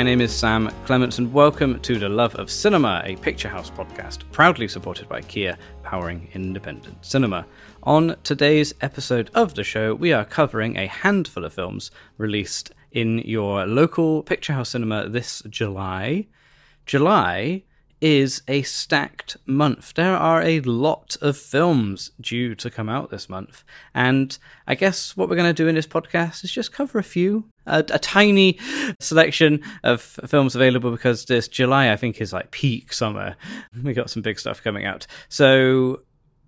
My name is Sam Clements, and welcome to The Love of Cinema, a Picturehouse podcast proudly supported by Kia, powering independent cinema. On today's episode of the show, we are covering a handful of films released in your local Picturehouse cinema this July. July is a stacked month. There are a lot of films due to come out this month. And I guess what we're going to do in this podcast is just cover a few, a, a, tiny selection of films available because this July, I think, is like peak summer. We got some big stuff coming out. So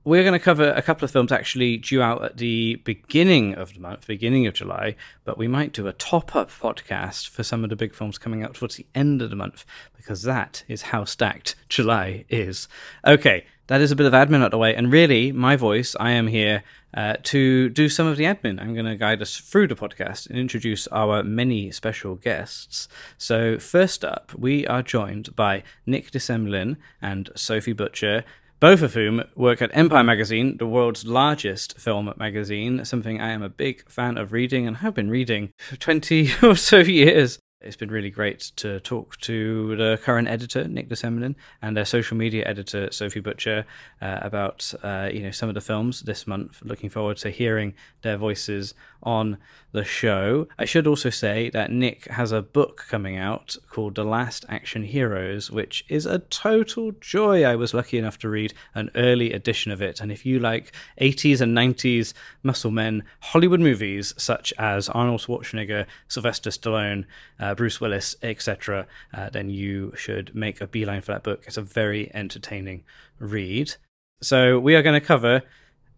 we're going to cover a couple of films actually due out at the beginning of the month, beginning of July, but we might do a top up podcast for some of the big films coming out towards the end of the month because that is how stacked July is. Okay, that is a bit of admin out the way, and really, my voice, I am here uh, to do some of the admin. I'm going to guide us through the podcast and introduce our many special guests. So, first up, we are joined by Nick de Semlyen and Sophie Butcher both of whom work at Empire Magazine, the world's largest film magazine, something I am a big fan of reading and have been reading for 20 or so years. It's been really great to talk to the current editor, Nick de Semlyen, and their social media editor, Sophie Butcher, uh, about uh, you know some of the films this month. Looking forward to hearing their voices on the show. I should also say that Nick has a book coming out called The Last Action Heroes, which is a total joy. I was lucky enough to read an early edition of it. And if you like 80s and 90s muscle men Hollywood movies such as Arnold Schwarzenegger, Sylvester Stallone, uh, Bruce Willis, etc., uh, then you should make a beeline for that book. It's a very entertaining read. So we are going to cover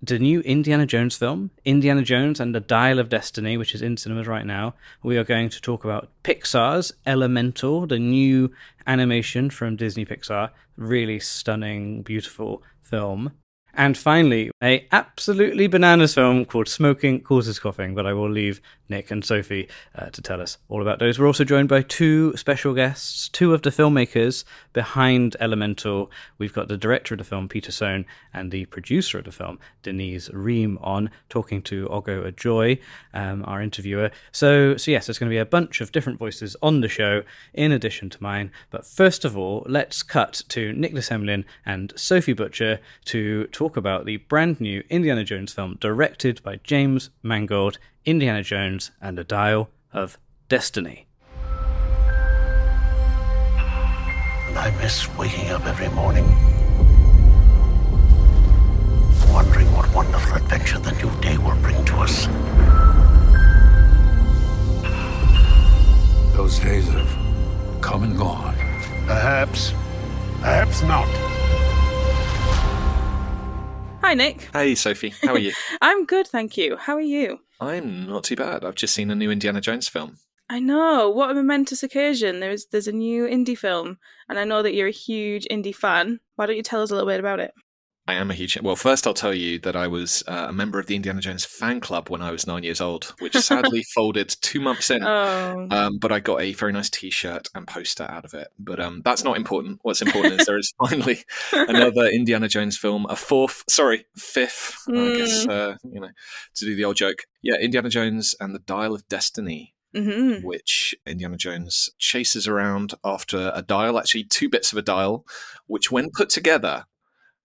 the new Indiana Jones film, Indiana Jones and the Dial of Destiny, which is in cinemas right now. We are going to talk about Pixar's Elemental, the new animation from Disney Pixar. Really stunning, beautiful film. And finally, a absolutely bananas film called Smoking Causes Coughing, but I will leave Nick and Sophie uh, to tell us all about those. We're also joined by two special guests, two of the filmmakers behind Elemental. We've got the director of the film, Peter Sohn, and the producer of the film, Denise Ream, on talking to Ogo Ajoy, um, our interviewer. So, so yes, there's going to be a bunch of different voices on the show in addition to mine. But first of all, let's cut to Nick de Semlyen and Sophie Butcher to talk about the brand new Indiana Jones film directed by James Mangold Indiana Jones and the Dial of Destiny. And I miss waking up every morning, wondering what wonderful adventure the new day will bring to us. Those days have come and gone. Perhaps, perhaps not. Hi, Nick. Hey, Sophie. How are you? I'm good, thank you. How are you? I'm not too bad. I've just seen a new Indiana Jones film. I know. What a momentous occasion. There's there's a new indie film, and I know that you're a huge indie fan. Why don't you tell us a little bit about it? I am a huge. Well, first I'll tell you that I was uh, a member of the Indiana Jones fan club when I was nine years old, which sadly folded two months in. Oh. Um, but I got a very nice T-shirt and poster out of it. But um, that's not important. What's important is there is finally another Indiana Jones film, a fourth, sorry, fifth, Mm. I guess, uh, you know, to do the old joke. Yeah, Indiana Jones and the Dial of Destiny. hmm which Indiana Jones chases around after a dial, actually two bits of a dial, which when put together,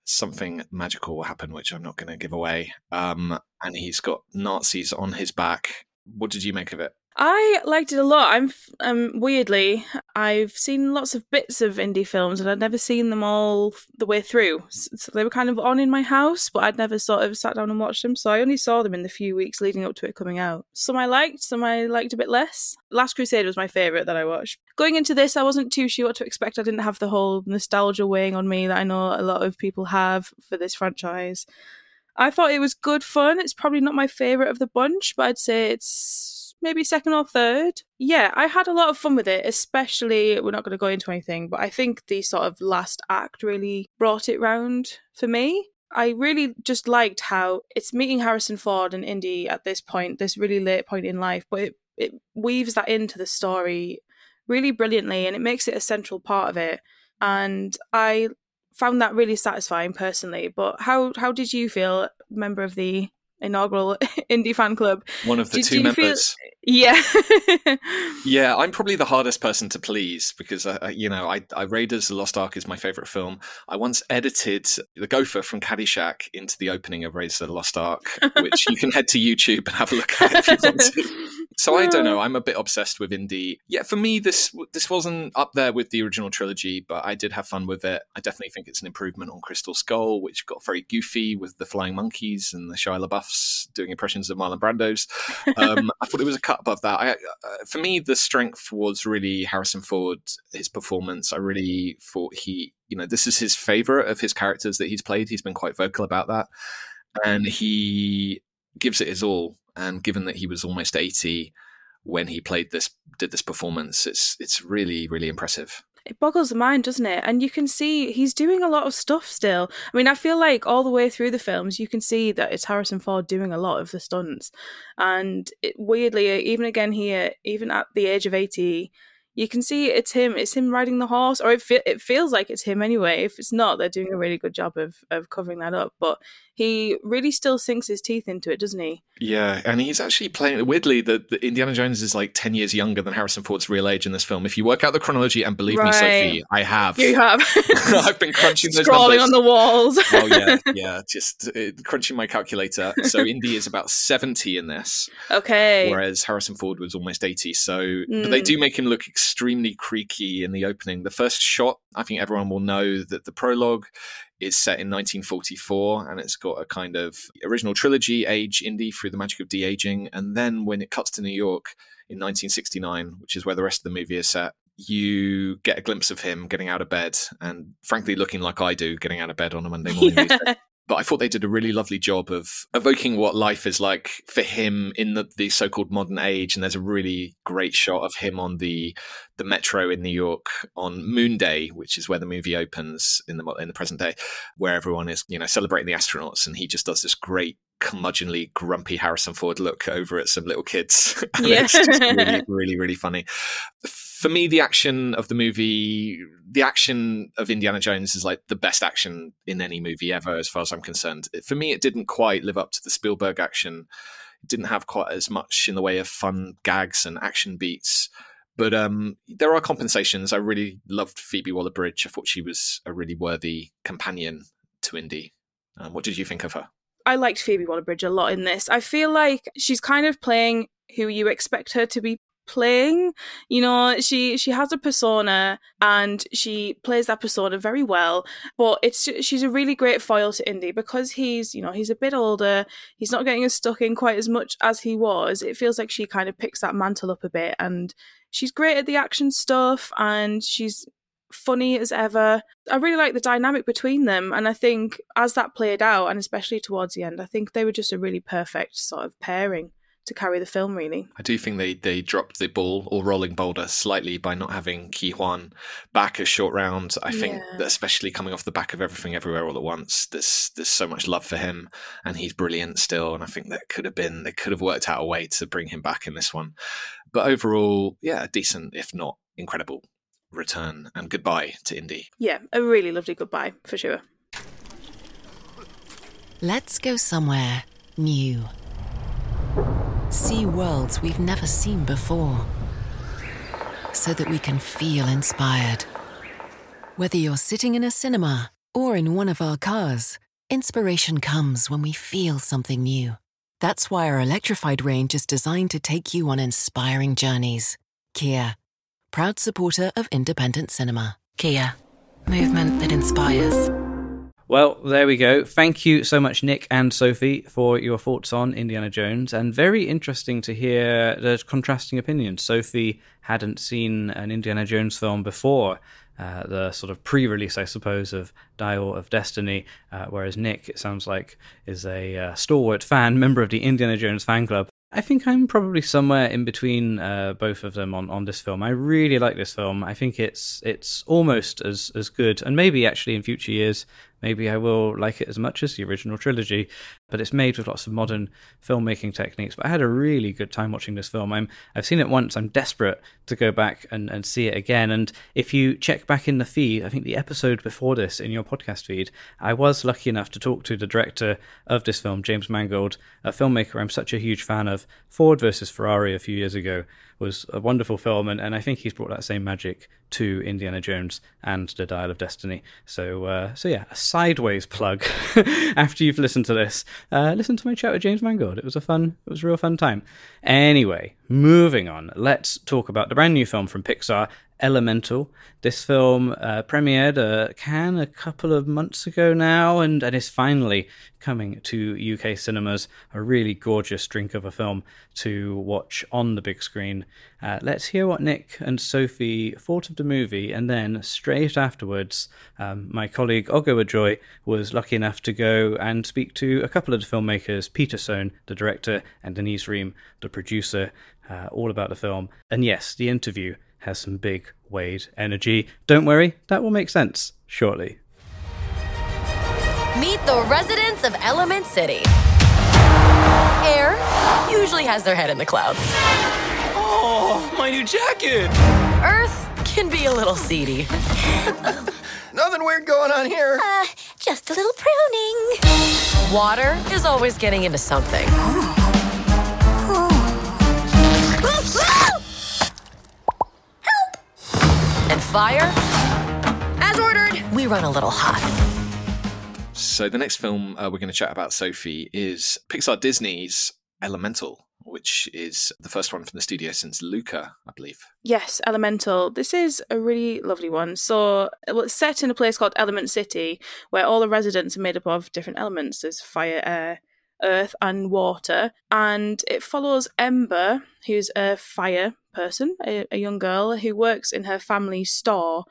something magical will happen, which I'm not going to give away. Um, and he's got Nazis on his back. What did you make of it? I liked it a lot. I'm um weirdly, I've seen lots of bits of indie films, and I'd never seen them all the way through. So they were kind of on in my house, but I'd never sort of sat down and watched them. So I only saw them in the few weeks leading up to it coming out. Some I liked, some I liked a bit less. Last Crusade was my favorite that I watched. Going into this, I wasn't too sure what to expect. I didn't have the whole nostalgia weighing on me that I know a lot of people have for this franchise. I thought it was good fun. It's probably not my favorite of the bunch, but I'd say it's maybe second or third. Yeah, I had a lot of fun with it, especially we're not going to go into anything, but I think the sort of last act really brought it round for me. I really just liked how it's meeting Harrison Ford and Indy at this point, this really late point in life, but it, it weaves that into the story really brilliantly and it makes it a central part of it. And I found that really satisfying personally. But how how did you feel, member of the inaugural indie fan club. One of the two do you feel- members. Yeah. Yeah, I'm probably the hardest person to please because uh, uh, you know I, I Raiders: The Lost Ark is my favorite film. I once edited the gopher from Caddyshack into the opening of Raiders: of The Lost Ark, which you can head to YouTube and have a look at if you want to. So I don't know. I'm a bit obsessed with indie. Yeah, for me, this this wasn't up there with the original trilogy, but I did have fun with it. I definitely think it's an improvement on Crystal Skull, which got very goofy with the flying monkeys and the Shia LaBeoufs doing impressions of Marlon Brando's. Um, I thought it was a cut above that. I, uh, for me, the strength was really Harrison Ford, his performance. I really thought he, you know, this is his favorite of his characters that he's played. He's been quite vocal about that, and he gives it his all. And given that he was almost eighty when he played this, did this performance, it's it's really really impressive. it boggles the mind, doesn't it? And you can see he's doing a lot of stuff still. I mean, I feel like all the way through the films, you can see that it's Harrison Ford doing a lot of the stunts. And it, weirdly, uh, even again here, even at the age of 80, you can see it's him. It's him riding the horse, or it, fe- it feels like it's him anyway. If it's not, they're doing a really good job of, of covering that up. But he really still sinks his teeth into it, doesn't he? Yeah, and he's actually playing weirdly. The Indiana Jones is like ten years younger than Harrison Ford's real age in this film. If you work out the chronology, and believe me, Sophie, I have. You have. I've been crunching those Scrawling numbers. on the walls. oh yeah, yeah, just uh, crunching my calculator. So Indy is about seventy in this, okay. whereas Harrison Ford was almost eighty. So, but they Mm. do make him look extremely creaky in the opening. The first shot, I think everyone will know that the prologue is set in 1944 and it's got a kind of original trilogy age indie through the magic of de aging. And then when it cuts to New York in 1969, which is where the rest of the movie is set. You get a glimpse of him getting out of bed and, frankly, looking like I do getting out of bed on a Monday morning. Yeah. but I thought they did a really lovely job of evoking what life is like for him in the, the so-called modern age. And there's a really great shot of him on the the metro in New York on Moon Day, which is where the movie opens in the in the present day, where everyone is you know celebrating the astronauts, and he just does this great curmudgeonly grumpy Harrison Ford look over at some little kids. and Yeah. it's really, really, really funny. For me, the action of the movie, the action of Indiana Jones is like the best action in any movie ever, as far as I'm concerned. For me, it didn't quite live up to the Spielberg action. It didn't have quite as much in the way of fun gags and action beats. But um, there are compensations. I really loved Phoebe Waller-Bridge. I thought she was a really worthy companion to Indy. Um, what did you think of her? I liked Phoebe Waller-Bridge a lot in this. I feel like she's kind of playing who you expect her to be playing. You know, she she has a persona and she plays that persona very well. But it's she's a really great foil to Indy because he's you know he's a bit older. He's not getting as stuck in quite as much as he was. It feels like she kind of picks that mantle up a bit and. She's great at the action stuff and she's funny as ever. I really like the dynamic between them, and I think as that played out, and especially towards the end, I think they were just a really perfect sort of pairing to carry the film. Really, I do think they, they dropped the ball or rolling boulder slightly by not having Ke Huy Quan back as short round. I think Yeah. especially coming off the back of everything everywhere all at once, there's there's so much love for him and he's brilliant still. And I think that could have been they could have worked out a way to bring him back in this one. But overall, yeah, a decent, if not incredible, return and goodbye to Indy. yeah, a really lovely goodbye for sure. Let's go somewhere new. See worlds we've never seen before. So that we can feel inspired. Whether you're sitting in a cinema or in one of our cars, inspiration comes when we feel something new. That's why our electrified range is designed to take you on inspiring journeys. Kia, proud supporter of independent cinema. Kia, movement that inspires. Well, there we go. Thank you so much, Nick and Sophie, for your thoughts on Indiana Jones. And very interesting to hear the contrasting opinions. Sophie hadn't seen an Indiana Jones film before. Uh, the sort of pre-release, I suppose, of Dial of Destiny, uh, whereas Nick, it sounds like, is a uh, stalwart fan, member of the Indiana Jones fan club. I think I'm probably somewhere in between uh, both of them on, on this film. I really like this film. I think it's it's almost as as good, and maybe actually in future years maybe I will like it as much as the original trilogy. But it's made with lots of modern filmmaking techniques. But I had a really good time watching this film. I'm I've seen it once. I'm desperate to go back and, and see it again. And if you check back in the feed, I think the episode before this in your podcast feed, I was lucky enough to talk to the director of this film, James Mangold, a filmmaker I'm such a huge fan of. Ford versus Ferrari a few years ago was a wonderful film, and, and I think he's brought that same magic to Indiana Jones and The Dial of Destiny. So, uh, so yeah, a sideways plug. After you've listened to this, uh, listen to my chat with James Mangold. It was a fun, it was a real fun time. Anyway, moving on. Let's talk about the brand new film from Pixar, Elemental. This film uh, premiered at Cannes a couple of months ago now, and, and is finally coming to UK cinemas. A really gorgeous drink of a film to watch on the big screen. Uh, let's hear what Nick and Sophie thought of the movie, and then straight afterwards, um, my colleague Ogo Ajoy was lucky enough to go and speak to a couple of the filmmakers, Peter Sohn, the director, and Denise Ream, the producer, uh, all about the film. And yes, the interview has some big Wade energy. Don't worry, that will make sense shortly. Meet the residents of Element City. Air usually has their head in the clouds. Oh, my new jacket! Earth can be a little seedy. Nothing weird going on here. Uh, just a little pruning. Water is always getting into something. And fire, as ordered, we run a little hot. So the next film uh, we're going to chat about, Sophie, is Pixar Disney's Elemental, which is the first one from the studio since Luca, I believe. Yes, Elemental. This is a really lovely one. So, well, it's set in a place called Element City, where all the residents are made up of different elements. There's fire, air, earth, and water. And it follows Ember, who's a fire person, a, a young girl who works in her family store.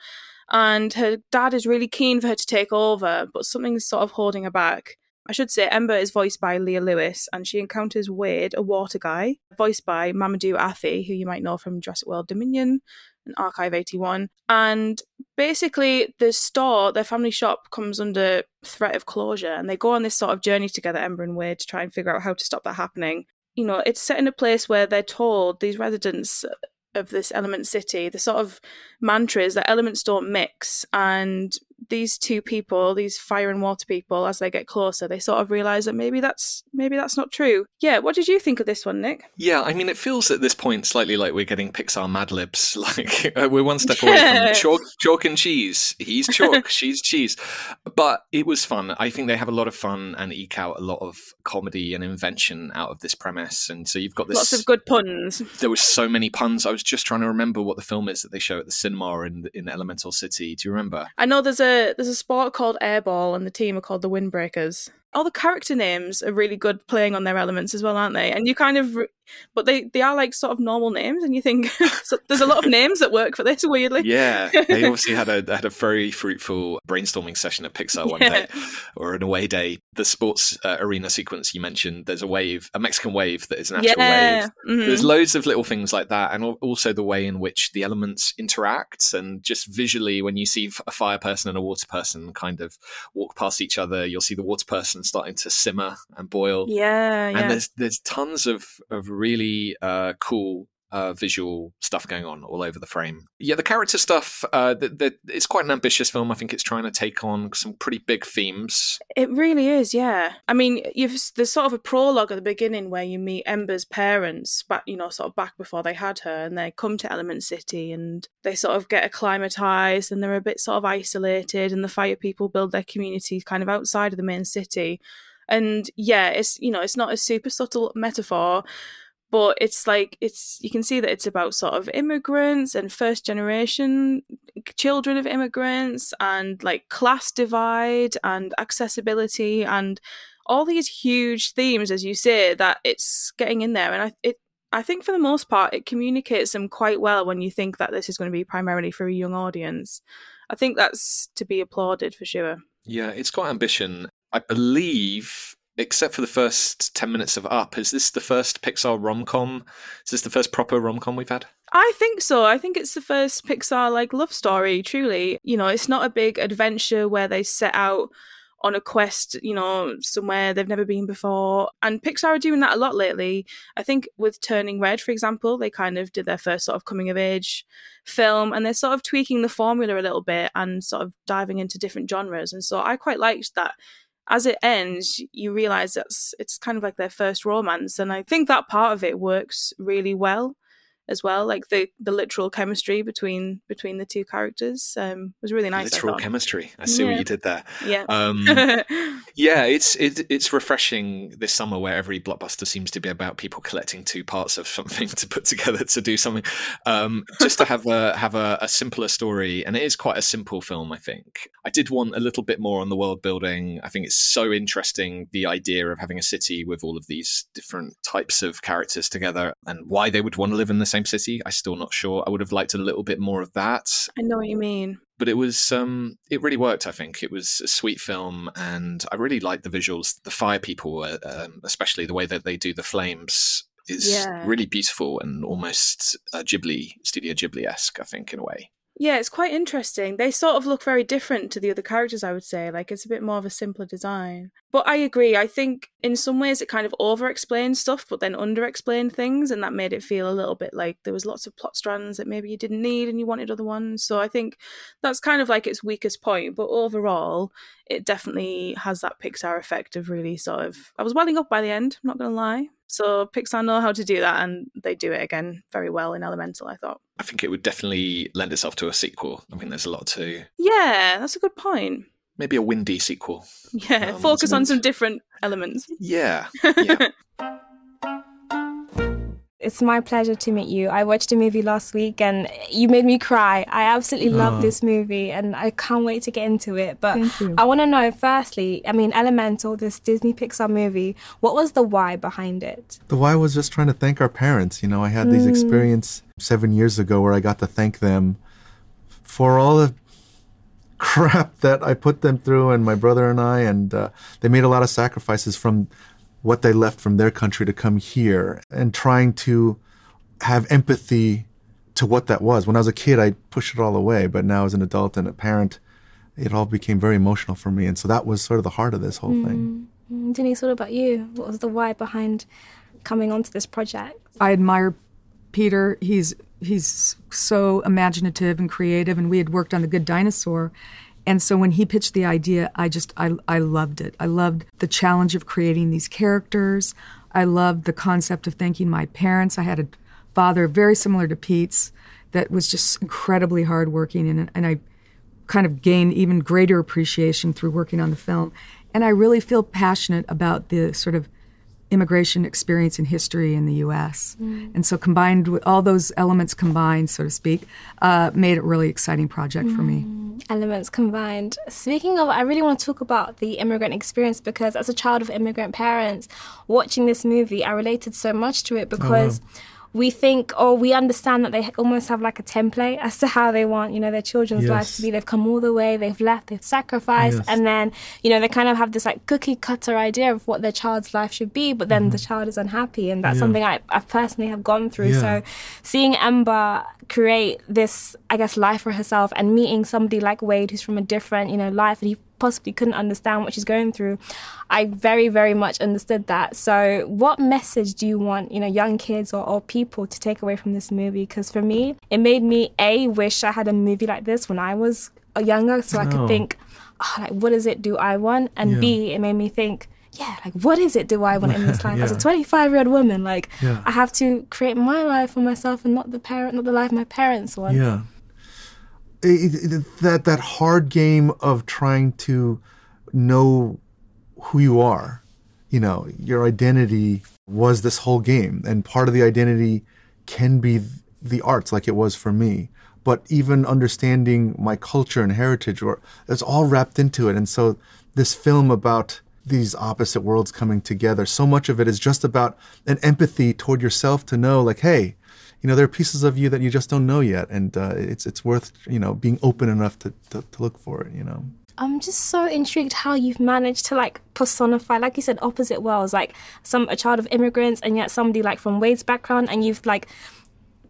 And her dad is really keen for her to take over, but something's sort of holding her back. I should say Ember is voiced by Leah Lewis, and she encounters Wade, a water guy, voiced by Mamadou Athie, who you might know from Jurassic World Dominion and Archive 81. And basically, the store, their family shop, comes under threat of closure, and they go on this sort of journey together, Ember and Wade, to try and figure out how to stop that happening. You know, it's set in a place where they're told, these residents of this element city, the sort of mantra is that elements don't mix, and these two people, these fire and water people, as they get closer, they sort of realize that maybe that's maybe that's not true. Yeah, what did you think of this one, Nick? Yeah, I mean, it feels at this point slightly like we're getting Pixar Mad Libs. Like uh, we're one step away from chalk, chalk and cheese. He's chalk, she's cheese. But it was fun. I think they have a lot of fun and eke out a lot of comedy and invention out of this premise. And so you've got this lots of good puns. There was so many puns. I was just trying to remember what the film is that they show at the cinema in in Elemental City. Do you remember? I know there's a there's a sport called airball, and the team are called the Windbreakers. All the character names are really good playing on their elements as well, aren't they? And you kind of, but they they are like sort of normal names, and you think so there's a lot of names that work for this. Weirdly, yeah. They obviously had a had a very fruitful brainstorming session at Pixar one Yeah. day, or an away day. The sports uh, arena sequence you mentioned. There's a wave, a Mexican wave that is an actual Yeah. wave. Mhm. There's loads of little things like that, and also the way in which the elements interact, and just visually, when you see a fire person and a water person kind of walk past each other, you'll see the water person starting to simmer and boil. yeah, yeah. And there's there's tons of of really uh, cool. Uh, visual stuff going on all over the frame. Yeah, the character stuff. Uh, th- th- it's quite an ambitious film. I think it's trying to take on some pretty big themes. It really is, yeah. I mean, there's sort of a prologue at the beginning where you meet Ember's parents, but you know, sort of back before they had her, and they come to Element City, and they sort of get acclimatized, and they're a bit sort of isolated, and the fire people build their community kind of outside of the main city, and yeah, it's you know, it's not a super subtle metaphor. But it's like it's you can see that it's about sort of immigrants and first generation children of immigrants and like class divide and accessibility and all these huge themes as you say that it's getting in there and I it I think for the most part it communicates them quite well when you think that this is going to be primarily for a young audience. I think that's to be applauded for sure. Yeah, it's got ambition. I believe, except for the first ten minutes of Up, is this the first Pixar rom com? Is this the first proper rom com we've had? I think so. I think it's the first Pixar like love story, truly. You know, it's not a big adventure where they set out on a quest, you know, somewhere they've never been before. And Pixar are doing that a lot lately. I think with Turning Red, for example, they kind of did their first sort of coming of age film and they're sort of tweaking the formula a little bit and sort of diving into different genres. And so I quite liked that as it ends, you realize that's it's kind of like their first romance, and I think that part of it works really well as well. Like the the literal chemistry between between the two characters um, was really nice. Literal I chemistry. I see yeah. what you did there. Yeah. Um, yeah, it's it, it's refreshing this summer where every blockbuster seems to be about people collecting two parts of something to put together to do something. Um, just to have a have a, a simpler story, and it is quite a simple film. I think I did want a little bit more on the world building. I think it's so interesting the idea of having a city with all of these different types of characters together and why they would want to live in the same same city. I'm still not sure. I would have liked a little bit more of that. I know what you mean. But it was, um, it really worked. I think it was a sweet film, and I really liked the visuals. The fire people, uh, um, especially the way that they do the flames, is yeah. really beautiful and almost uh, Ghibli, Studio Ghibli esque. I think in a way. Yeah, it's quite interesting. They sort of look very different to the other characters, I would say. Like, it's a bit more of a simpler design. But I agree. I think in some ways it kind of over explained stuff, but then under explained things. And that made it feel a little bit like there was lots of plot strands that maybe you didn't need and you wanted other ones. So I think that's kind of like its weakest point. But overall, it definitely has that Pixar effect of really sort of. I was welling up by the end, I'm not going to lie. So Pixar know how to do that, and they do it again very well in Elemental. I thought. I think it would definitely lend itself to a sequel. I mean, there's a lot to. Yeah, that's a good point. Maybe a windy sequel. Yeah, um, focus on some different elements. Yeah, yeah. It's my pleasure to meet you. I watched a movie last week and you made me cry. I absolutely love oh. this movie and I can't wait to get into it. But I want to know firstly, I mean, Elemental, this Disney Pixar movie, what was the why behind it? The why was just trying to thank our parents. You know, I had mm. this experience seven years ago where I got to thank them for all the crap that I put them through and my brother and I, and uh, they made a lot of sacrifices from what they left from their country to come here and trying to have empathy to what that was. When I was a kid, I pushed it all away, but now as an adult and a parent, it all became very emotional for me. And so that was sort of the heart of this whole mm. thing. Mm. Denise, what about you? What was the why behind coming onto this project? I admire Peter. He's he's so imaginative and creative, and we had worked on The Good Dinosaur, and so when he pitched the idea, I just I I loved it. I loved the challenge of creating these characters. I loved the concept of thanking my parents. I had a father very similar to Pete's that was just incredibly hardworking, and and I kind of gained even greater appreciation through working on the film. And I really feel passionate about the sort of immigration experience and history in the U.S. Mm. And so, combined with all those elements combined, so to speak, uh, made it a really exciting project mm. for me. Mm. Elements combined. Speaking of, I really want to talk about the immigrant experience because, as a child of immigrant parents, watching this movie, I related so much to it because. Oh, wow we think or we understand that they almost have like a template as to how they want you know their children's yes. lives to be they've come all the way they've left they've sacrificed yes. and then you know they kind of have this like cookie cutter idea of what their child's life should be but then mm. the child is unhappy and that's yeah. something I, I personally have gone through yeah. so seeing Ember create this I guess life for herself and meeting somebody like Wade who's from a different you know life and he possibly couldn't understand what she's going through. I very, very much understood that. So, what message do you want, you know, young kids or, or people to take away from this movie? Because for me, it made me a wish I had a movie like this when I was younger, so I could oh. think, oh, like, what is it do I want? And yeah. B, it made me think. Yeah, like what is it do I want in this life? yeah. As a 25 year old woman, like yeah. I have to create my life for myself and not the parent, not the life my parents want. Yeah, it, it, that that hard game of trying to know who you are. You know, your identity was this whole game, and part of the identity can be the arts, like it was for me. But even understanding my culture and heritage, or it's all wrapped into it. And so, this film about these opposite worlds coming together, so much of it is just about an empathy toward yourself to know, like, hey, you know there are pieces of you that you just don't know yet and uh, it's it's worth you know being open enough to, to, to look for it you know? I'm just so intrigued how you've managed to like personify, like you said, opposite worlds, like some a child of immigrants and yet somebody like from Wade's background, and you've like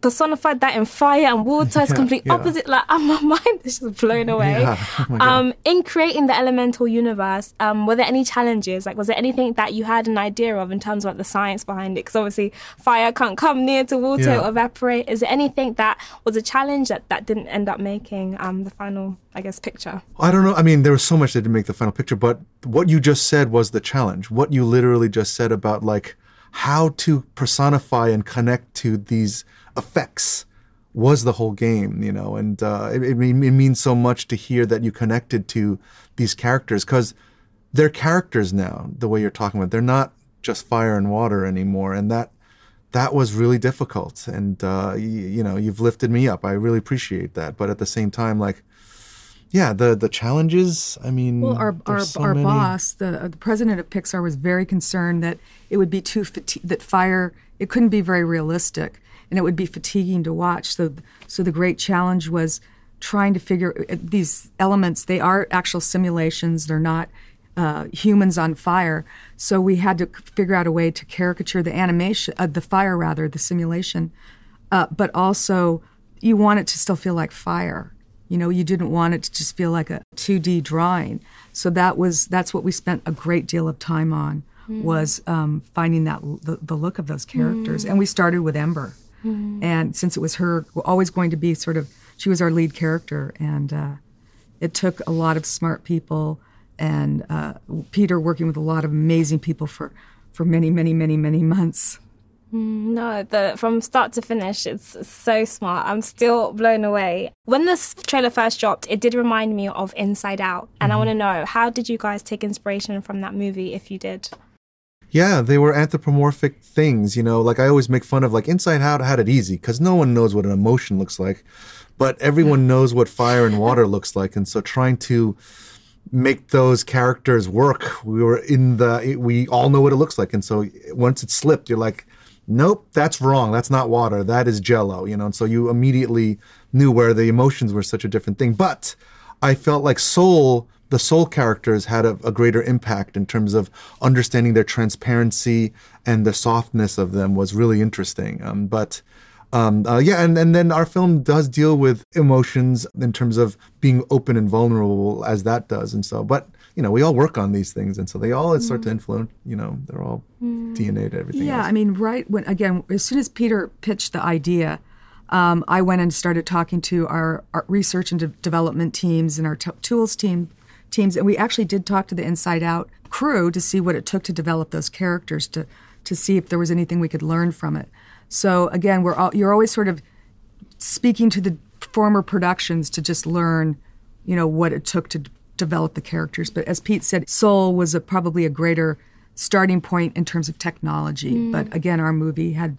personified that in fire and water. It's Yeah, complete yeah. opposite. Like, and my mind is just blown away. Yeah. Oh um, in creating the elemental universe, um, were there any challenges? Like, was there anything that you had an idea of in terms of like, the science behind it? Because obviously, fire can't come near to water or evaporate. Is there anything that was a challenge that, that didn't end up making um, the final, I guess, picture? I don't know. I mean, there was so much that didn't make the final picture, but what you just said was the challenge. What you literally just said about like how to personify and connect to these effects was the whole game, you know, and uh, it, it, it means so much to hear that you connected to these characters because they're characters now. The way you're talking about, they're not just fire and water anymore, and that that was really difficult. And uh, y- you know, you've lifted me up. I really appreciate that. But at the same time, like yeah, the the challenges. I mean, Well, our our, so our many- boss, the, uh, the president of Pixar, was very concerned that it would be too fati- that fire it couldn't be very realistic and it would be fatiguing to watch. So so the great challenge was trying to figure uh, these elements. They are actual simulations. They're not uh, humans on fire. So we had to figure out a way to caricature the animation, uh, the fire rather, the simulation, uh, but also you want it to still feel like fire. You know, you didn't want it to just feel like a 2D drawing. So that was that's what we spent a great deal of time on Mm. was um, finding that the, the look of those characters. Mm. And we started with Ember, Mm. and since it was her, always going to be sort of she was our lead character, and uh, it took a lot of smart people and uh, Peter working with a lot of amazing people for for many many many many months. Mm, No, the from start to finish, it's so smart. I'm still blown away. When this trailer first dropped, it did remind me of Inside Out, and I want to know how did you guys take inspiration from that movie, if you did? Yeah, they were anthropomorphic things, you know. Like I always make fun of, like Inside Out had it easy because no one knows what an emotion looks like, but everyone hmm. knows what fire and water looks like, and so trying to make those characters work, we were in the. We all know what it looks like, and so once it slipped, you're like, nope, that's wrong. That's not water. That is Jello, you know. And so you immediately knew where the emotions were such a different thing, but I felt like Soul, the Soul characters had a, a greater impact in terms of understanding their transparency and the softness of them was really interesting. Um, but um, uh, yeah, and, and then our film does deal with emotions in terms of being open and vulnerable as that does. And so, but you know, we all work on these things. And so they all start to influence, you know, they're all DNA to everything Yeah, else. I mean, right when again, as soon as Peter pitched the idea, um, I went and started talking to our, our research and de- development teams and our t- tools team teams, and we actually did talk to the Inside Out crew to see what it took to develop those characters to to see if there was anything we could learn from it. So again, we're all, you're always sort of speaking to the former productions to just learn, you know, what it took to d- develop the characters. But as Pete said, Soul was a, probably a greater starting point in terms of technology. Mm. But again, our movie had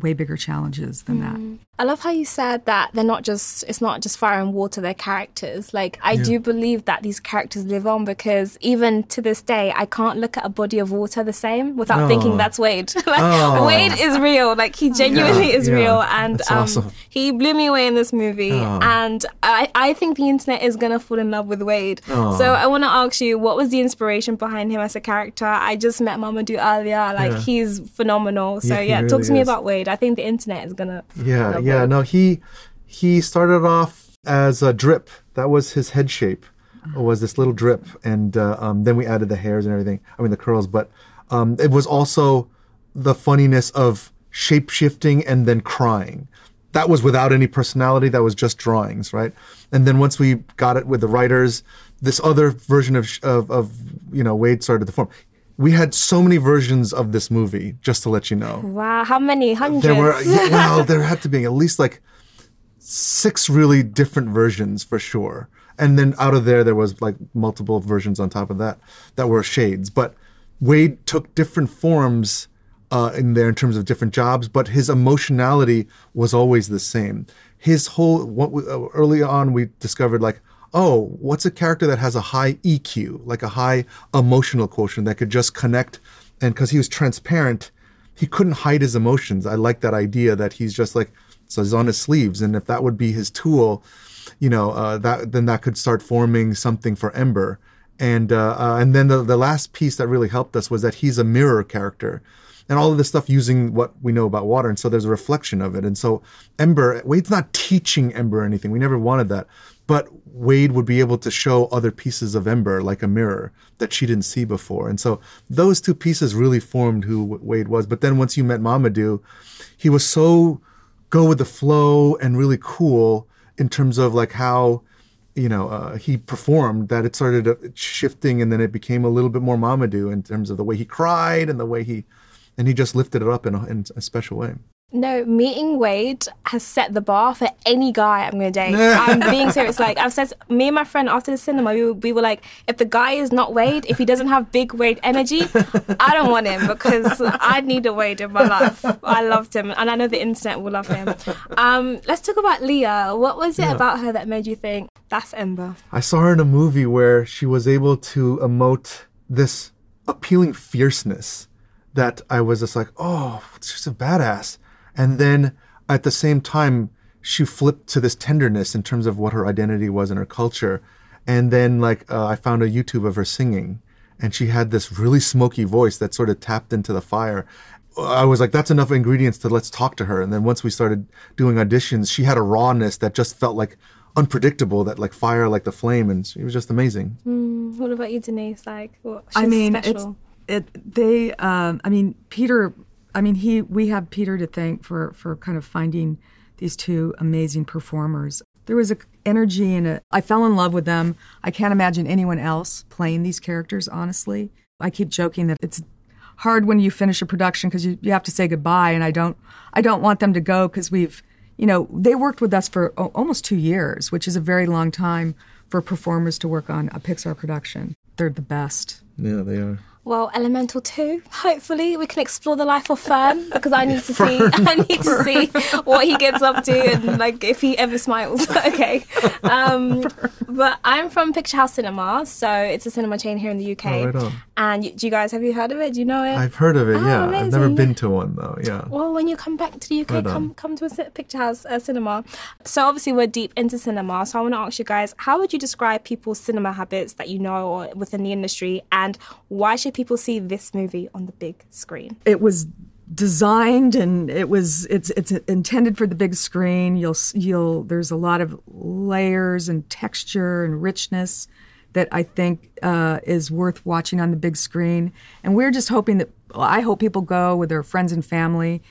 way bigger challenges than that. I love how you said that they're not just it's not just fire and water, they're characters. Like I Yeah. do believe that these characters live on because even to this day I can't look at a body of water the same without thinking that's Wade. like Oh. Wade is real. Like he genuinely Yeah, is yeah. real and um awesome. he blew me away in this movie Oh. and I, I think the internet is gonna fall in love with Wade. Oh. So I wanna ask you what was the inspiration behind him as a character? I just met Mamadou earlier, like Yeah. he's phenomenal. So Yeah, yeah, talk to me is. about Wade. I think the internet is gonna Yeah, love yeah. No, he he started off as a drip. That was his head shape. Was this little drip, and uh, um, then we added the hairs and everything. I mean the curls, but um, it was also the funniness of shape shifting and then crying. That was without any personality. That was just drawings, right? And then once we got it with the writers, this other version of of, of you know Wade started to form. We had so many versions of this movie, just to let you know. Wow, how many hundreds? There were yeah, well, there had to be at least like six really different versions for sure. And then out of there, there was like multiple versions on top of that that were shades. But Wade took different forms uh, in there in terms of different jobs, but his emotionality was always the same. His whole what we, uh, early on we discovered like, oh, what's a character that has a high EQ, like a high emotional quotient that could just connect, and because he was transparent, he couldn't hide his emotions. I like that idea that he's just like so he's on his sleeves, and if that would be his tool, you know, uh, that then that could start forming something for Ember. And uh, uh, and then the the last piece that really helped us was that he's a mirror character. and all of this stuff using what we know about water. And so there's a reflection of it. And so Ember, Wade's not teaching Ember anything. We never wanted that. But Wade would be able to show other pieces of Ember like a mirror that she didn't see before. And so those two pieces really formed who Wade was. But then once you met Mamadou, he was so go with the flow and really cool in terms of like how you know uh, he performed that it started uh, shifting and then it became a little bit more Mamadou in terms of the way he cried and the way he and he just lifted it up in a, in a special way. No, meeting Wade has set the bar for any guy I'm going to date. I'm being serious. Like I've said, me and my friend after the cinema, we, we were like, if the guy is not Wade, if he doesn't have big Wade energy, I don't want him because I need a Wade in my life. I loved him, and I know the internet will love him. Um, let's talk about Leah. What was it Yeah. about her that made you think that's Ember? I saw her in a movie where she was able to emote this appealing fierceness that I was just like, oh, she's a badass. And then at the same time, she flipped to this tenderness in terms of what her identity was in her culture. And then, like, uh, I found a YouTube of her singing, and she had this really smoky voice that sort of tapped into the fire. I was like, that's enough ingredients to let's talk to her. And then once we started doing auditions, she had a rawness that just felt like unpredictable, that like fire, like the flame. And she was just amazing. Mm, what about you, Denise? Like, what? I mean, special. it's it. They. Um, I mean, Peter. I mean, he. We have Peter to thank for for kind of finding these two amazing performers. There was a energy and a. I fell in love with them. I can't imagine anyone else playing these characters. Honestly, I keep joking that it's hard when you finish a production because you, you have to say goodbye, and I don't. I don't want them to go because we've. You know, they worked with us for almost two years, which is a very long time for performers to work on a Pixar production. They're the best. Yeah, they are. Well, Elemental 2, hopefully we can explore the life of Fern because I need to see I need to see what he gets up to and like if he ever smiles. okay. Um, but I'm from Picturehouse Cinema, so it's a cinema chain here in the UK. Oh, right on. And y- do you guys have you heard of it? Do you know it? I've heard of it, Oh, yeah. I've never been to one, though, yeah. Well, when you come back to the UK, Right come come to a Picturehouse uh, cinema. So obviously we're deep into cinema. So I want to ask you guys, how would you describe people's cinema habits that you know or within the industry, and why should people see this movie on the big screen? it was designed and it was it's it's intended for the big screen. You'll you'll there's a lot of layers and texture and richness that I think uh, is worth watching on the big screen. And we're just hoping that I hope people go with their friends and family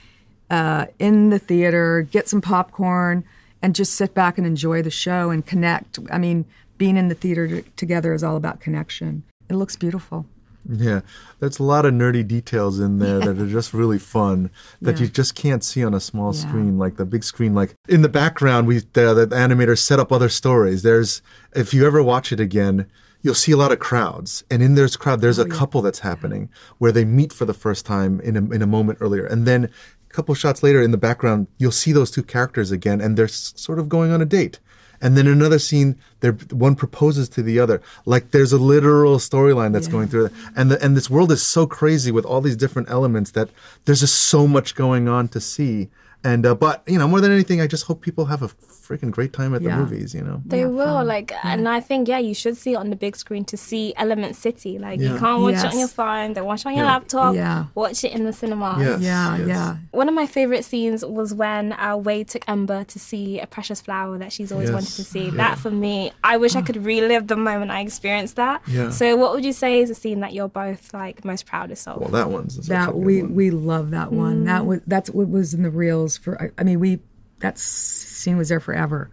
uh, in the theater get some popcorn and just sit back and enjoy the show and connect. I mean being in the theater t- together is all about connection. It looks beautiful Yeah, there's a lot of nerdy details in there that are just really fun that Yeah. you just can't see on a small screen, like the big screen. Like in the background, we the, the animators set up other stories. There's if you ever watch it again, you'll see a lot of crowds, and in this crowd, there's oh, a couple that's happening where they meet for the first time in a, in a moment earlier, and then a couple shots later in the background, you'll see those two characters again, and they're sort of going on a date. And then another scene, there one proposes to the other. Like there's a literal storyline that's going through it. And the, and this world is so crazy with all these different elements that there's just so much going on to see. And uh, but you know, more than anything, I just hope people have a freaking great time at the movies. You know, They will like, and I think yeah, you should see it on the big screen to see Element City. Like you can't watch it on your phone. Don't watch it on your Yeah. laptop. Yeah. Watch it in the cinema. Yes, yeah yes. yeah One of my favorite scenes was when uh, Wade took Ember to see a precious flower that she's always Yes. wanted to see. Yeah. That for me, I wish I could relive the moment I experienced that. Yeah. So, what would you say is a scene that you're both like most proudest of? well, that one's such a that we one. we love that one. That was that's what was in the reels for. I, I mean, we that scene was there forever,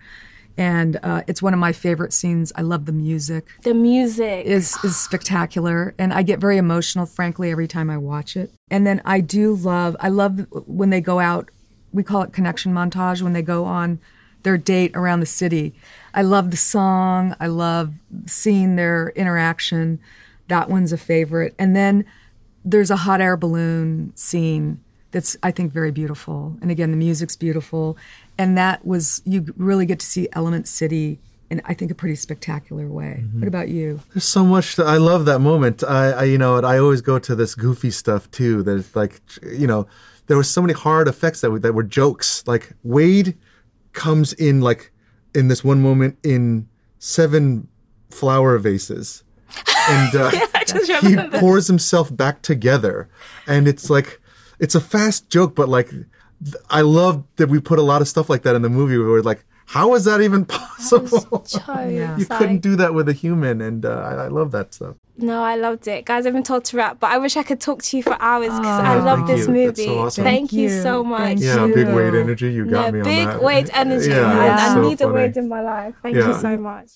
and uh, it's one of my favorite scenes. I love the music. the music is is spectacular, and I get very emotional, frankly, every time I watch it. And then I do love. I love when they go out. We call it connection montage when they go on their date around the city. I love the song. I love seeing their interaction. That one's a favorite. And then there's a hot air balloon scene that's I think very beautiful. And again, the music's beautiful. And that was you really get to see Element City in I think a pretty spectacular way. What about you? There's so much that I love that moment. I, I you know, and I always go to this goofy stuff too. There's like, you know, there were so many hard effects that were, that were jokes. Like Wade comes in like in this one moment in seven flower vases, and uh, just he pours himself back together, and it's like. It's a fast joke, but like th- I love that we put a lot of stuff like that in the movie where we're like, how is that even possible? Yeah. you couldn't do that with a human, and uh, I, I love that stuff. No, I loved it. Guys, I've been told to wrap, but I wish I could talk to you for hours because I Oh, love this you. That's movie. so awesome. Thank, Thank you you. so much. Thank Yeah, you. big Wade energy. You got no, me on big that. Big Wade energy. Yeah, I, that's I so need a Wade in my life. Thank Yeah. you so much.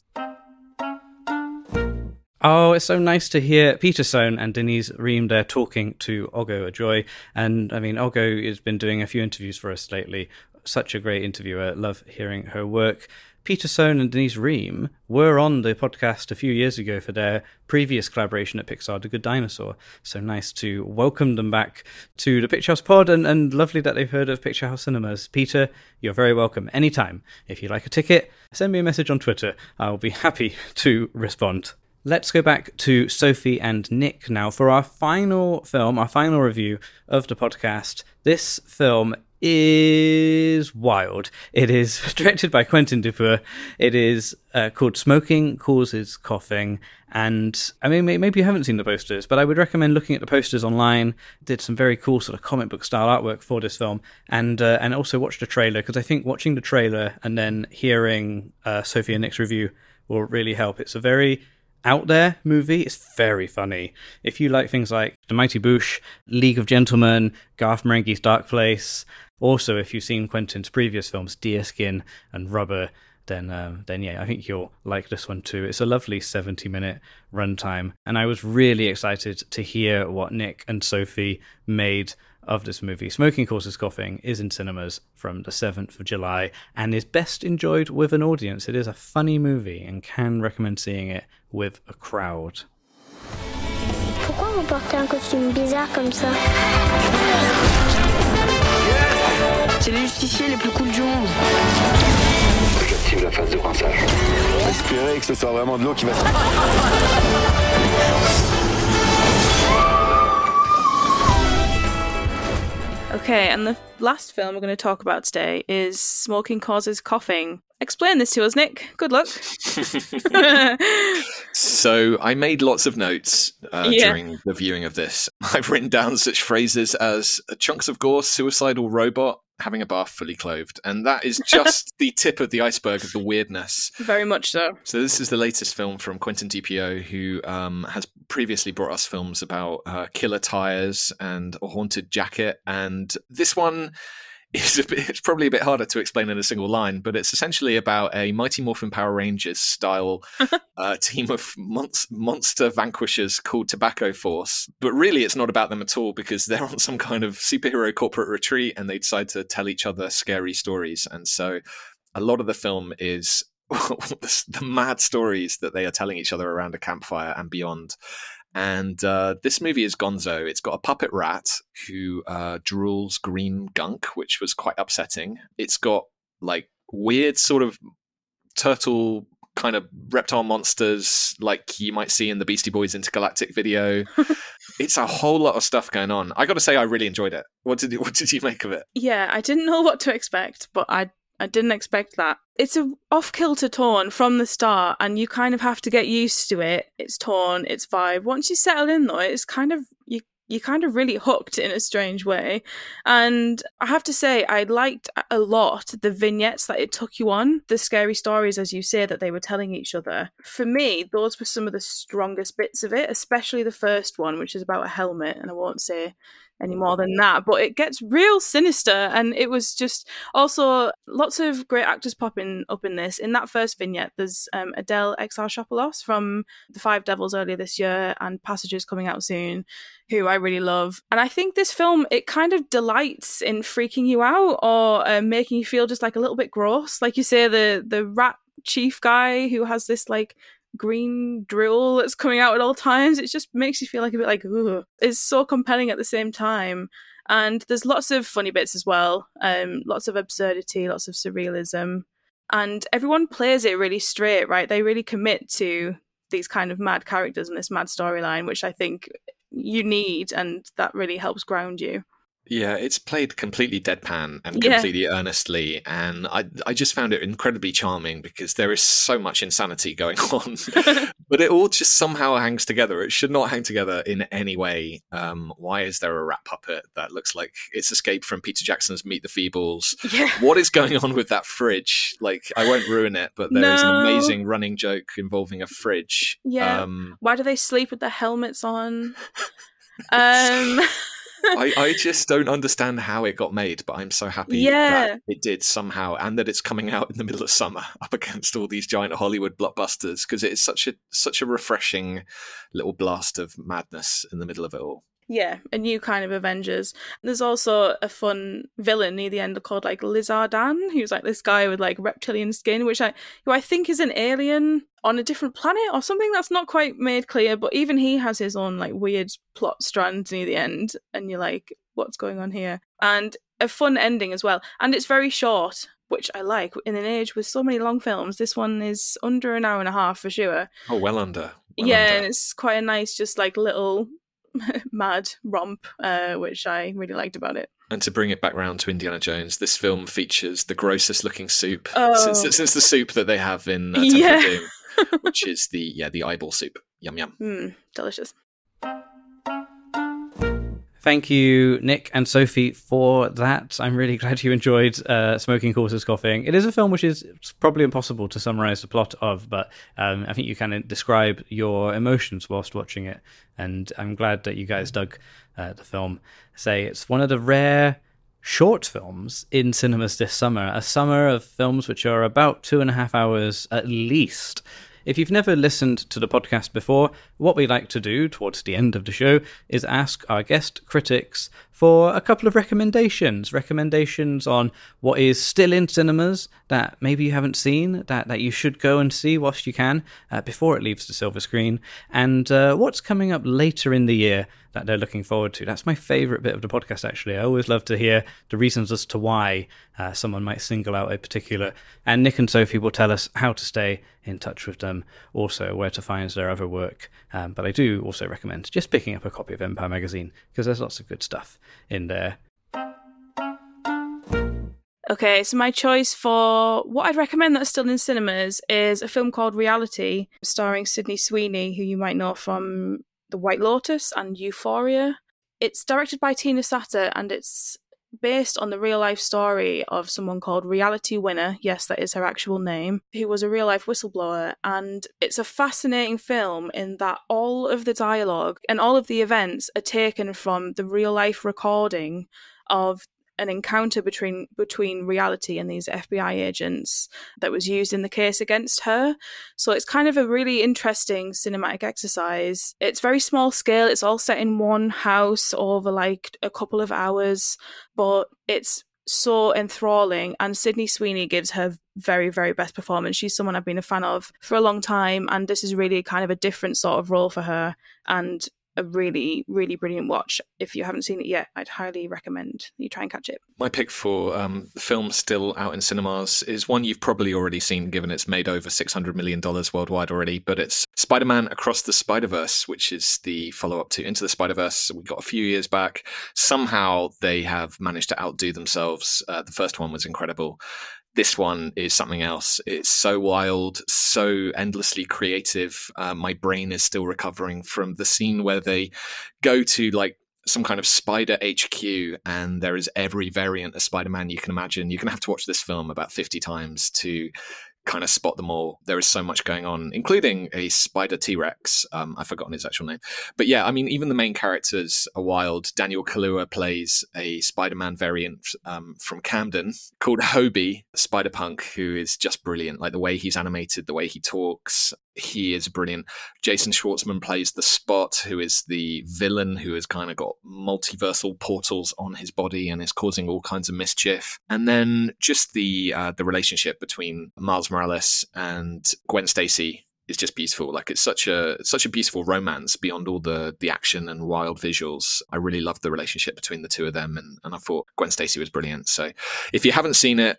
Oh, it's so nice to hear Peter Sohn and Denise Ream there talking to Ogo A. Joy. And I mean, Ogo has been doing a few interviews for us lately. Such a great interviewer. Love hearing her work. Peter Sohn and Denise Ream were on the podcast a few years ago for their previous collaboration at Pixar, The Good Dinosaur. So nice to welcome them back to the Picturehouse pod and, and lovely that they've heard of Picturehouse Cinemas. Peter, you're very welcome anytime. If you like a ticket, send me a message on Twitter. I'll be happy to respond. Let's go back to Sophie and Nick now for our final film, our final review of the podcast. This film is wild. It is directed by Quentin Dupieux. It is uh, called Smoking Causes Coughing. And I mean, maybe you haven't seen the posters, but I would recommend looking at the posters online. Did some very cool sort of comic book style artwork for this film, and uh, and also watch the trailer because I think watching the trailer and then hearing uh, Sophie and Nick's review will really help. It's a very out there movie. It's very funny. If you like things like The Mighty Boosh, League of Gentlemen, Garth Marenghi's Dark Place, also if you've seen Quentin's previous films, Deerskin and Rubber, then um, then yeah, I think you'll like this one too. It's a lovely 70 minute runtime, and I was really excited to hear what Nick and Sophie made of this movie. Smoking Causes Coughing is in cinemas from the 7th of July and is best enjoyed with an audience. It is a funny movie and can recommend seeing it with a crowd. Pourquoi vous portez un costume bizarre comme ça C'est les justiciers les plus cool du monde. J'active la phase de rinçage. Espérez que ce soit vraiment de l'eau qui va se... Okay, and the last film we're going to talk about today is Smoking Causes Coughing. Explain this to us, Nick. Good luck. So I made lots of notes uh, Yeah. during the viewing of this. I've written down such phrases as chunks of gore, suicidal robot, having a bath fully clothed, and that is just the tip of the iceberg of the weirdness. Very much so. So this is the latest film from Quentin Dupieux, who um, has previously brought us films about uh, killer tires and a haunted jacket, and this one is a bit, it's probably a bit harder to explain in a single line, but it's essentially about a Mighty Morphin Power Rangers style uh, team of monst- monster vanquishers called Tobacco Force. But really, it's not about them at all because they're on some kind of superhero corporate retreat and they decide to tell each other scary stories, and so a lot of the film is the, the mad stories that they are telling each other around a campfire and beyond. And uh, this movie is Gonzo. It's got a puppet rat who uh, drools green gunk, which was quite upsetting. It's got like weird sort of turtle kind of reptile monsters like you might see in the Beastie Boys intergalactic video. it's a whole lot of stuff going on. I got to say I really enjoyed it. What did you, what did you make of it? Yeah, I didn't know what to expect, but I I didn't expect that. It's a off kilter tone from the start, and you kind of have to get used to it. Its torn, its vibe. Once you settle in, though, it's kind of you. You're kind of really hooked in a strange way. And I have to say, I liked a lot the vignettes that it took you on, the scary stories, as you say, that they were telling each other. For me, those were some of the strongest bits of it, especially the first one, which is about a helmet. And I won't say any more than that. But it gets real sinister, and it was just also lots of great actors popping up in this. In that first vignette, there's um, Adele Exarchopoulos from The Five Devils earlier this year, and Passages coming out soon, who I really love. And I think this film it kind of delights in freaking you out or uh, making you feel just like a little bit gross, like you say the the rat chief guy who has this like green drill that's coming out at all times. It just makes you feel like a bit like, ooh. It's so compelling at the same time. And there's lots of funny bits as well, um, lots of absurdity, lots of surrealism. And everyone plays it really straight, right? They really commit to these kind of mad characters and this mad storyline, which I think you need, and that really helps ground you. Yeah, it's played completely deadpan and Yeah. completely earnestly, and I I just found it incredibly charming because there is so much insanity going on, but it all just somehow hangs together. It should not hang together in any way. Um, why is there a rat puppet that looks like it's escaped from Peter Jackson's Meet the Feebles? Yeah. What is going on with that fridge? Like, I won't ruin it, but there is No. an amazing running joke involving a fridge. Yeah. Um, Why do they sleep with their helmets on? Um, I, I just don't understand how it got made, but I'm so happy Yeah. that it did somehow, and that it's coming out in the middle of summer up against all these giant Hollywood blockbusters because it is such a such a refreshing little blast of madness in the middle of it all. Yeah, a new kind of Avengers. There's also a fun villain near the end called like Lizardan, who's like this guy with like reptilian skin, which I who I think is an alien on a different planet or something that's not quite made clear. But even he has his own like weird plot strand near the end, and you're like, what's going on here? And a fun ending as well, and it's very short. Which I like in an age with so many long films. This one is under an hour and a half for sure. Oh, well under. well yeah, under. and it's quite a nice, just like little mad romp, uh, which I really liked about it. And to bring it back round to Indiana Jones, this film features the grossest looking soup Oh. since, since the soup that they have in uh, Temple Yeah. of Doom, which is the yeah the eyeball soup. Yum yum. Mm, delicious. Thank you, Nick and Sophie, for that. I'm really glad you enjoyed uh, Smoking Causes Coughing. It is a film which is probably impossible to summarize the plot of, but um, I think you can describe your emotions whilst watching it. And I'm glad that you guys dug uh, the film. Say it's one of the rare short films in cinemas this summer, a summer of films which are about two and a half hours at least. If you've never listened to the podcast before, what we like to do towards the end of the show is ask our guest critics for a couple of recommendations. Recommendations on what is still in cinemas that maybe you haven't seen, that, that you should go and see whilst you can uh, before it leaves the silver screen, and uh, what's coming up later in the year that they're looking forward to. That's my favourite bit of the podcast, actually. I always love to hear the reasons as to why uh, someone might single out a particular. And Nick and Sophie will tell us how to stay in touch with them, also where to find their other work. Um, but I do also recommend just picking up a copy of Empire Magazine because there's lots of good stuff in there. Okay, so my choice for what I'd recommend that's still in cinemas is a film called Reality, starring Sydney Sweeney, who you might know from The White Lotus and Euphoria. It's directed by Tina Satter and it's based on the real life story of someone called Reality Winner. Yes, that is her actual name, who was a real life whistleblower. And it's a fascinating film in that all of the dialogue and all of the events are taken from the real life recording of an encounter between between reality and these FBI agents that was used in the case against her. So it's kind of a really interesting cinematic exercise. It's very small scale. It's all set in one house over like a couple of hours, but it's so enthralling and Sydney Sweeney gives her very very best performance. She's someone I've been a fan of for a long time and this is really kind of a different sort of role for her and a really, really brilliant watch. If you haven't seen it yet, I'd highly recommend you try and catch it. My pick for um, film still out in cinemas is one you've probably already seen, given it's made over $600 million worldwide already, but it's Spider Man Across the Spider Verse, which is the follow up to Into the Spider Verse we got a few years back. Somehow they have managed to outdo themselves. Uh, the first one was incredible. This one is something else. It's so wild, so endlessly creative. Uh, my brain is still recovering from the scene where they go to like some kind of spider HQ, and there is every variant of Spider Man you can imagine. You're going to have to watch this film about 50 times to kind of spot them all. There is so much going on, including a spider T Rex. Um, I've forgotten his actual name. But yeah, I mean, even the main characters are wild. Daniel Kaluuya plays a Spider Man variant um, from Camden called Hobie, Spider Punk, who is just brilliant. Like the way he's animated, the way he talks, he is brilliant. Jason Schwartzman plays the Spot, who is the villain who has kind of got multiversal portals on his body and is causing all kinds of mischief. And then just the uh, the relationship between Miles Morales and Gwen Stacy is just beautiful. Like it's such a such a beautiful romance beyond all the the action and wild visuals. I really loved the relationship between the two of them, and, and I thought Gwen Stacy was brilliant. So if you haven't seen it,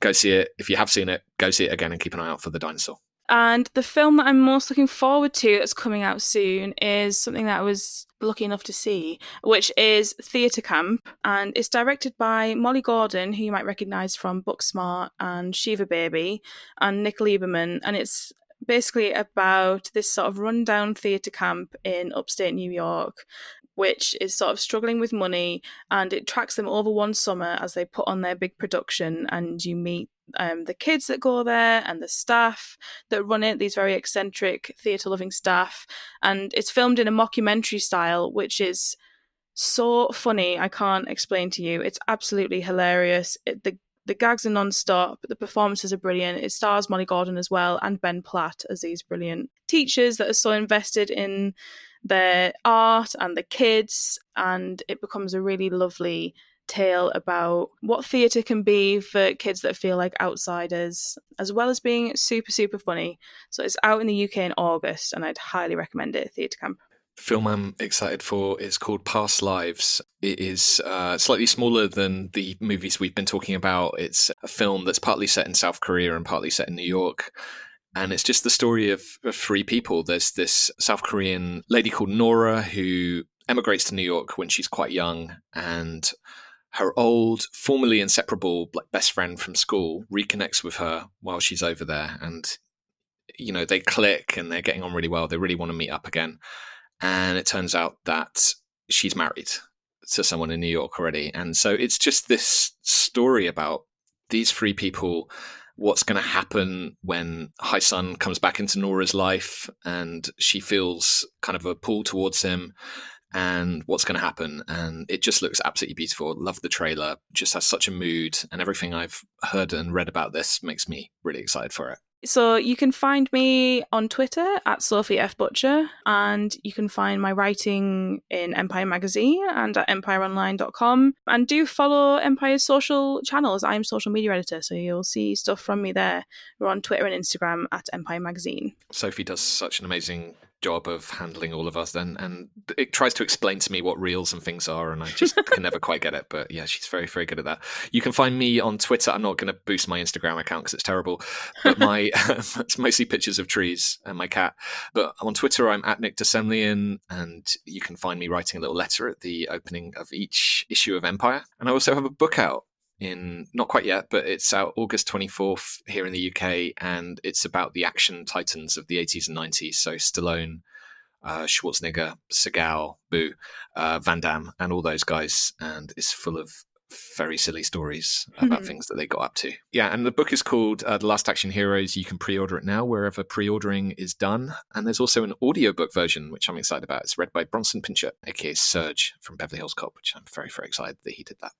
go see it. If you have seen it, go see it again and keep an eye out for the dinosaur. And the film that I'm most looking forward to that's coming out soon is something that I was lucky enough to see, which is Theatre Camp, and it's directed by Molly Gordon, who you might recognise from Booksmart and Shiva Baby, and Nick Lieberman, and it's basically about this sort of rundown theatre camp in upstate New York which is sort of struggling with money and it tracks them over one summer as they put on their big production and you meet um, the kids that go there and the staff that run it these very eccentric theatre loving staff. And it's filmed in a mockumentary style which is so funny i can't explain to you. It's absolutely hilarious. It, the the gags are non-stop the performances are brilliant. It stars molly gordon as well and ben platt as these brilliant teachers that are so invested in their art and the kids, and it becomes a really lovely tale about what theatre can be for kids that feel like outsiders, as well as being super, super funny. So it's out in the UK in August, and I'd highly recommend it, Theatre Camp. The film I'm excited for is called Past Lives. It is uh, slightly smaller than the movies we've been talking about. It's a film that's partly set in South Korea and partly set in New York and it's just the story of, of three people. There's this South Korean lady called Nora who emigrates to New York when she's quite young, and her old, formerly inseparable best friend from school reconnects with her while she's over there, and you know they click and they're getting on really well. They really want to meet up again, and it turns out that she's married to someone in New York already, and so it's just this story about these three people what's going to happen when Sun comes back into Nora's life and she feels kind of a pull towards him and what's going to happen. And it just looks absolutely beautiful. Love the trailer, just has such a mood, and everything I've heard and read about this makes me really excited for it. So you can find me on Twitter at Sophie F Butcher, and you can find my writing in Empire Magazine and at empireonline.com. And do follow Empire's social channels. I'm social media editor, so you'll see stuff from me there. We're on Twitter and Instagram at Empire Magazine. Sophie does such an amazing job of handling all of us then and it tries to explain to me what reels and things are and i just can never quite get it but yeah she's very very good at that. You can find me on twitter. I'm not going to boost my instagram account because it's terrible but my it's mostly pictures of trees and my cat but on twitter i'm at nick de Semlyen, and you can find me writing a little letter at the opening of each issue of empire and i also have a book out in not quite yet, but it's out August 24th here in the UK, and it's about the action titans of the 80s and 90s. So Stallone, uh, Schwarzenegger, Seagal, Boo, uh, Van Damme, and all those guys, and it's full of very silly stories about mm-hmm. things that they got up to. Yeah, and the book is called uh, The Last Action Heroes. You can pre-order it now wherever pre-ordering is done. And there's also an audiobook version, which I'm excited about. It's read by Bronson Pinchot, aka Serge from Beverly Hills Cop, which I'm very, very excited that he did that.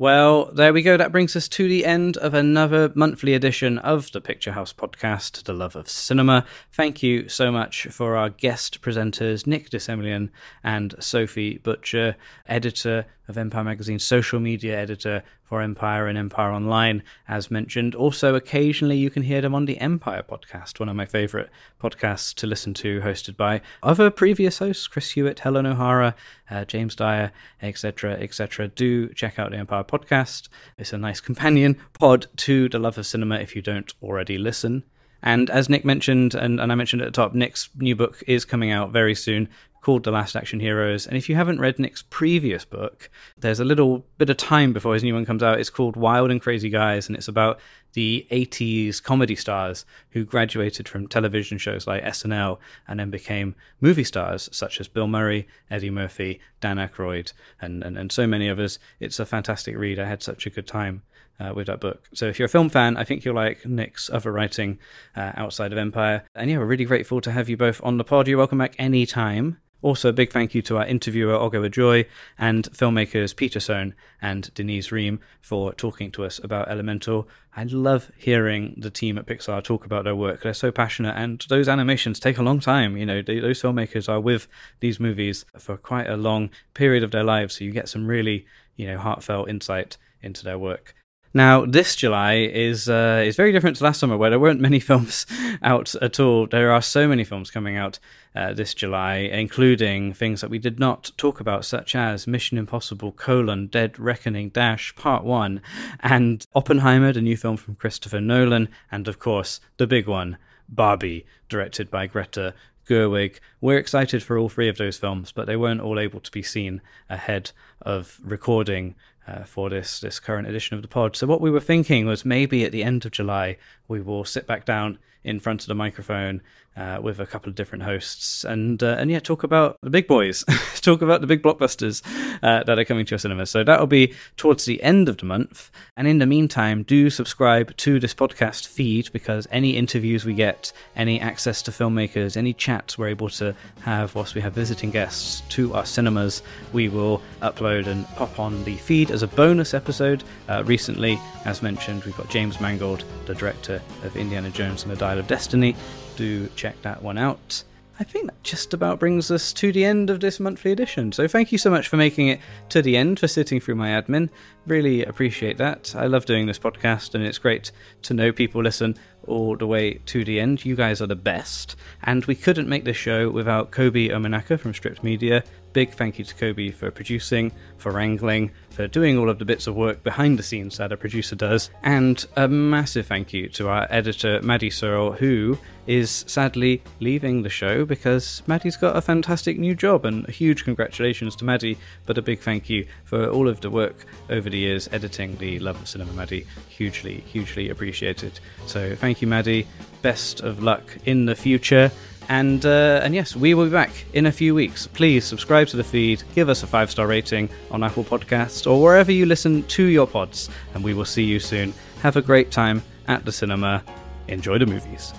Well, there we go. That brings us to the end of another monthly edition of the Picturehouse podcast, The Love of Cinema. Thank you so much for our guest presenters, Nick de Semlyen and Sophie Butcher, editor of Empire Magazine, social media editor for Empire and Empire Online, as mentioned. Also, occasionally you can hear them on the Empire podcast, one of my favorite podcasts to listen to, hosted by other previous hosts, Chris Hewitt, Helen O'Hara, uh, James Dyer, etc., etc. Do check out the Empire podcast. It's a nice companion pod to the love of cinema if you don't already listen. And as Nick mentioned, and, and I mentioned at the top, Nick's new book is coming out very soon called The Last Action Heroes. And if you haven't read Nick's previous book, there's a little bit of time before his new one comes out. It's called Wild and Crazy Guys, and it's about the 80s comedy stars who graduated from television shows like SNL and then became movie stars, such as Bill Murray, Eddie Murphy, Dan Aykroyd, and, and, and so many others. It's a fantastic read. I had such a good time. Uh, with that book. So if you're a film fan, I think you'll like Nick's other writing uh, outside of Empire. And yeah, we're really grateful to have you both on the pod. You're welcome back anytime. Also, a big thank you to our interviewer, Ogo A. Joy, and filmmakers Peter Sohn and Denise Ream for talking to us about Elemental. I love hearing the team at Pixar talk about their work. They're so passionate, and those animations take a long time. You know, they, those filmmakers are with these movies for quite a long period of their lives, so you get some really, you know, heartfelt insight into their work. Now, this July is uh, is very different to last summer, where there weren't many films out at all. There are so many films coming out uh, this July, including things that we did not talk about, such as Mission Impossible: colon Dead Reckoning Dash Part One, and Oppenheimer, the new film from Christopher Nolan, and of course the big one, Barbie, directed by Greta Gerwig. We're excited for all three of those films, but they weren't all able to be seen ahead of recording uh, for this this current edition of the pod. So what we were thinking was maybe at the end of July we will sit back down in front of the microphone uh, with a couple of different hosts. And uh, and yeah talk about the big boys. Talk about the big blockbusters uh, that are coming to your cinemas so that'll be towards the end of the month. And in the meantime do subscribe to this podcast feed because any interviews we get any access to filmmakers any chats we're able to have whilst we have visiting guests to our cinemas we will upload and pop on the feed as a bonus episode. Uh, recently as mentioned we've got James Mangold the director of Indiana Jones and the Dial of Destiny do check that one out. I think that just about brings us to the end of this monthly edition. So thank you so much for making it to the end, for sitting through my admin. Really appreciate that. I love doing this podcast, and it's great to know people listen all the way to the end. You guys are the best. And we couldn't make this show without Kobe Omanaka from Stripped Media. Big thank you to Kobe for producing, for wrangling, for doing all of the bits of work behind the scenes that a producer does. And a massive thank you to our editor, Maddy Searle, who is sadly leaving the show because Maddy's got a fantastic new job. And a huge congratulations to Maddy, but a big thank you for all of the work over the years editing The Love of Cinema, Maddy. Hugely, hugely appreciated. So thank you, Maddy. Best of luck in the future. And uh, and yes, we will be back in a few weeks. Please subscribe to the feed, give us a five star rating on Apple Podcasts or wherever you listen to your pods, and we will see you soon. Have a great time at the cinema. Enjoy the movies.